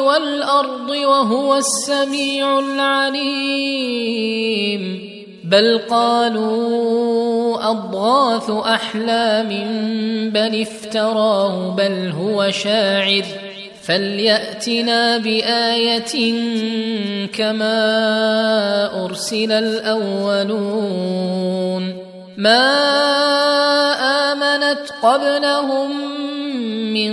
والأرض وهو السميع العليم. بل قالوا أضغاث أحلام بل افتراه بل هو شاعر. فليأتنا بآية كما أرسل الأولون. ما آمنت قبلهم من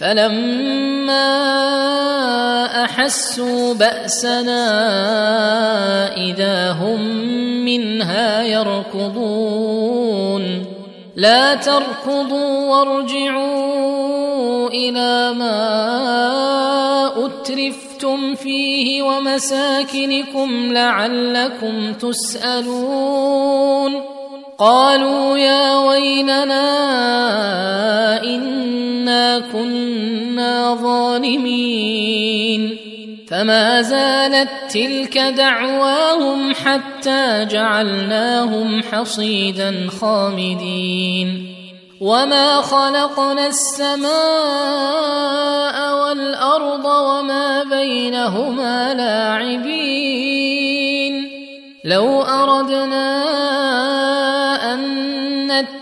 فلما أحسوا بأسنا إذا هم منها يركضون. لا تركضوا وارجعوا إلى ما أترفتم فيه ومساكنكم لعلكم تسألون. قالوا يا ويلنا إنا كنا ظالمين. فما زالت تلك دعواهم حتى جعلناهم حصيدا خامدين. وما خلقنا السماء والأرض وما بينهما لاعبين. لو أردنا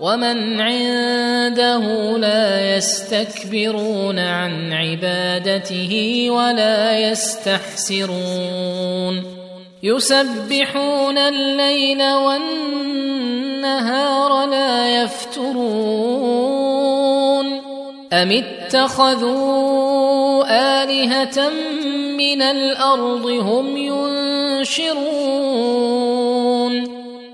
ومن عنده لا يستكبرون عن عبادته ولا يستحسرون. يسبحون الليل والنهار لا يفترون. أم اتخذوا آلهة من الأرض هم ينشرون؟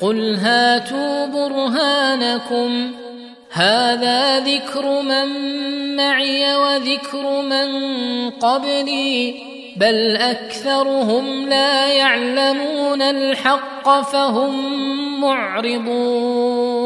قل هاتوا برهانكم هذا ذكر من معي وذكر من قبلي بل اكثرهم لا يعلمون الحق فهم معرضون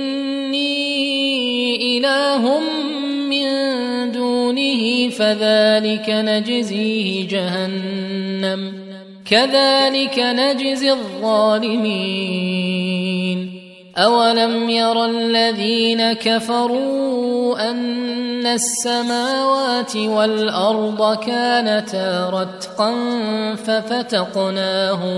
اله من دونه فذلك نجزيه جهنم كذلك نجزي الظالمين اولم ير الذين كفروا ان السماوات والارض كانتا رتقا ففتقناهما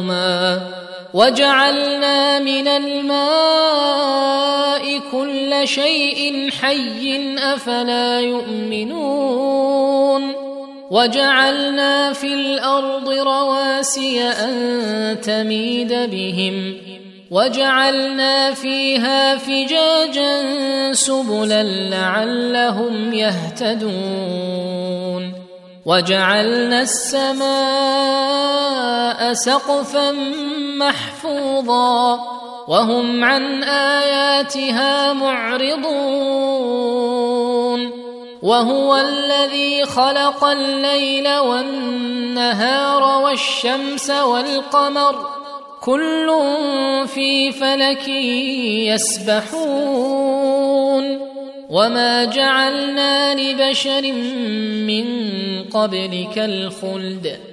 وجعلنا من الماء كل شيء حي أفلا يؤمنون وجعلنا في الأرض رواسي أن تميد بهم وجعلنا فيها فجاجا سبلا لعلهم يهتدون وجعلنا السماء سقفا محفوظا وهم عن آياتها معرضون وهو الذي خلق الليل والنهار والشمس والقمر كل في فلك يسبحون وما جعلنا لبشر من قبلك الخلد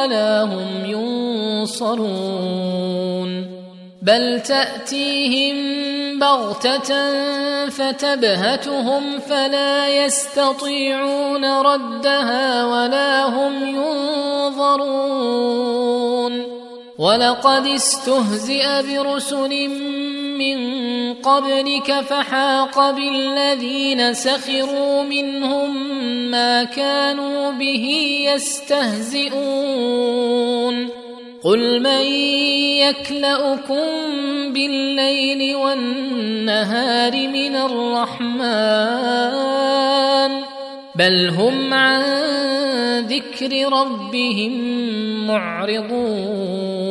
ولا هم ينصرون بل تأتيهم بغتة فتبهتهم فلا يستطيعون ردها ولا هم ينظرون. ولقد استهزئ برسل من قبلك فحاق بالذين سخروا منهم ما كانوا به يستهزئون. قل من يكلأكم بالليل والنهار من الرحمن؟ بل هم عن ذكر ربهم معرضون.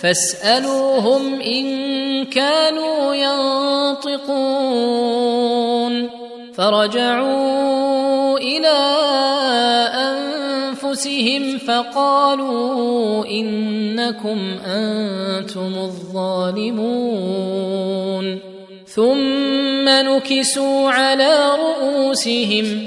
فاسألوهم إن كانوا ينطقون. فرجعوا إلى أنفسهم فقالوا إنكم أنتم الظالمون. ثم نكسوا على رؤوسهم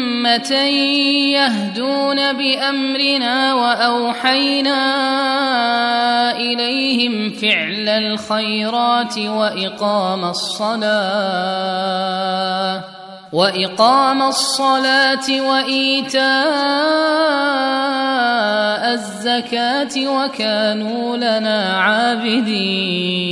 يهدون بأمرنا وأوحينا إليهم فعل الخيرات وإقام الصلاة وإقام الصلاة وإيتاء الزكاة وكانوا لنا عابدين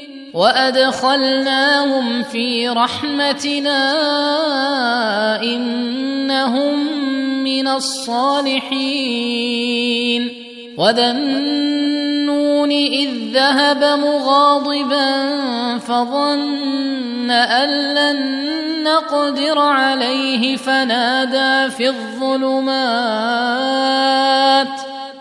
وأدخلناهم في رحمتنا إنهم من الصالحين. وذا النون إذ ذهب مغاضبا فظن أن لن نقدر عليه فنادى في الظلمات.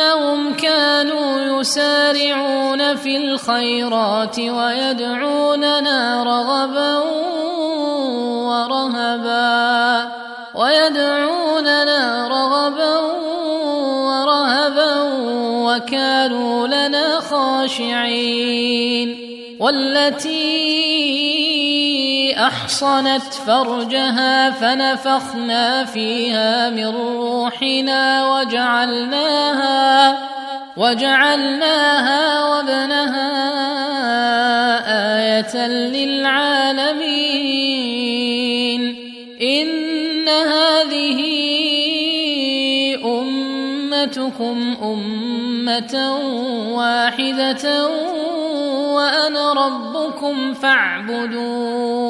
إنهم كانوا يسارعون في الخيرات ويدعوننا رغبا ورهبا ويدعوننا رغبا ورهبا وكانوا لنا خاشعين والتي أحصنت فرجها فنفخنا فيها من روحنا وجعلناها وجعلناها وابنها آية للعالمين. إن هذه أمتكم أمة واحدة وأنا ربكم فاعبدون.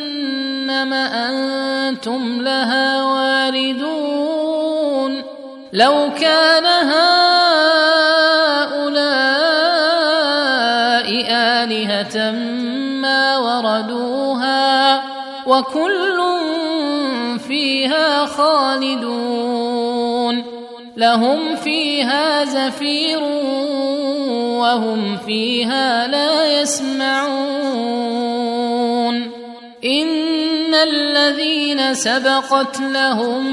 جهنم أنتم لها واردون لو كان هؤلاء آلهة ما وردوها وكل فيها خالدون لهم فيها زفير وهم فيها لا يسمعون الذين سبقت لهم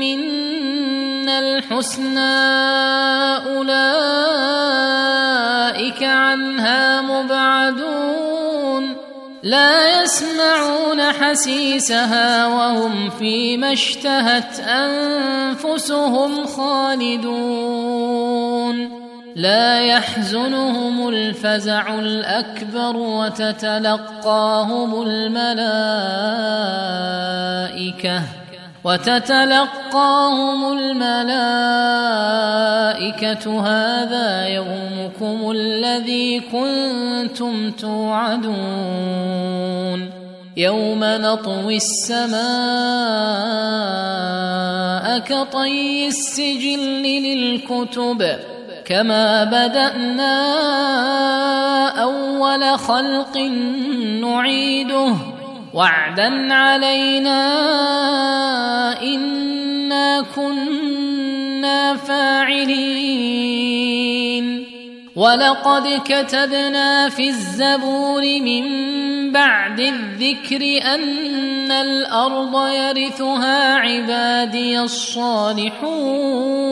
منا الحسنى أولئك عنها مبعدون. لا يسمعون حسيسها وهم فيما اشتهت أنفسهم خالدون. لا يحزنهم الفزع الأكبر وتتلقاهم الملائكة وتتلقاهم الملائكة هذا يومكم الذي كنتم توعدون يوم نطوي السماء كطي السجل للكتب كما بدأنا أول خلق نعيده وعدا علينا انا كنا فاعلين ولقد كتبنا في الزبور من بعد الذكر ان الأرض يرثها عبادي الصالحون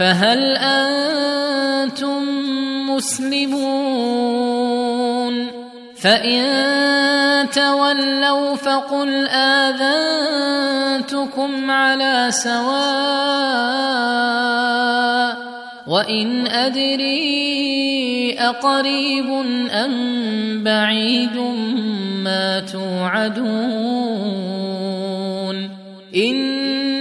فهل أنتم مسلمون؟ فإن تولوا فقل آذنتكم على سواء وإن أدري أقريب أم بعيد ما توعدون.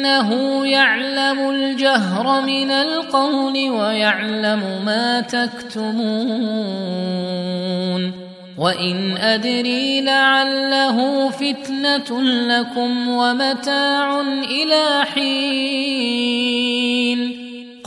إنه يعلم الجهر من القول ويعلم ما تكتمون وإن أدري لعله فتنة لكم ومتاع إلى حين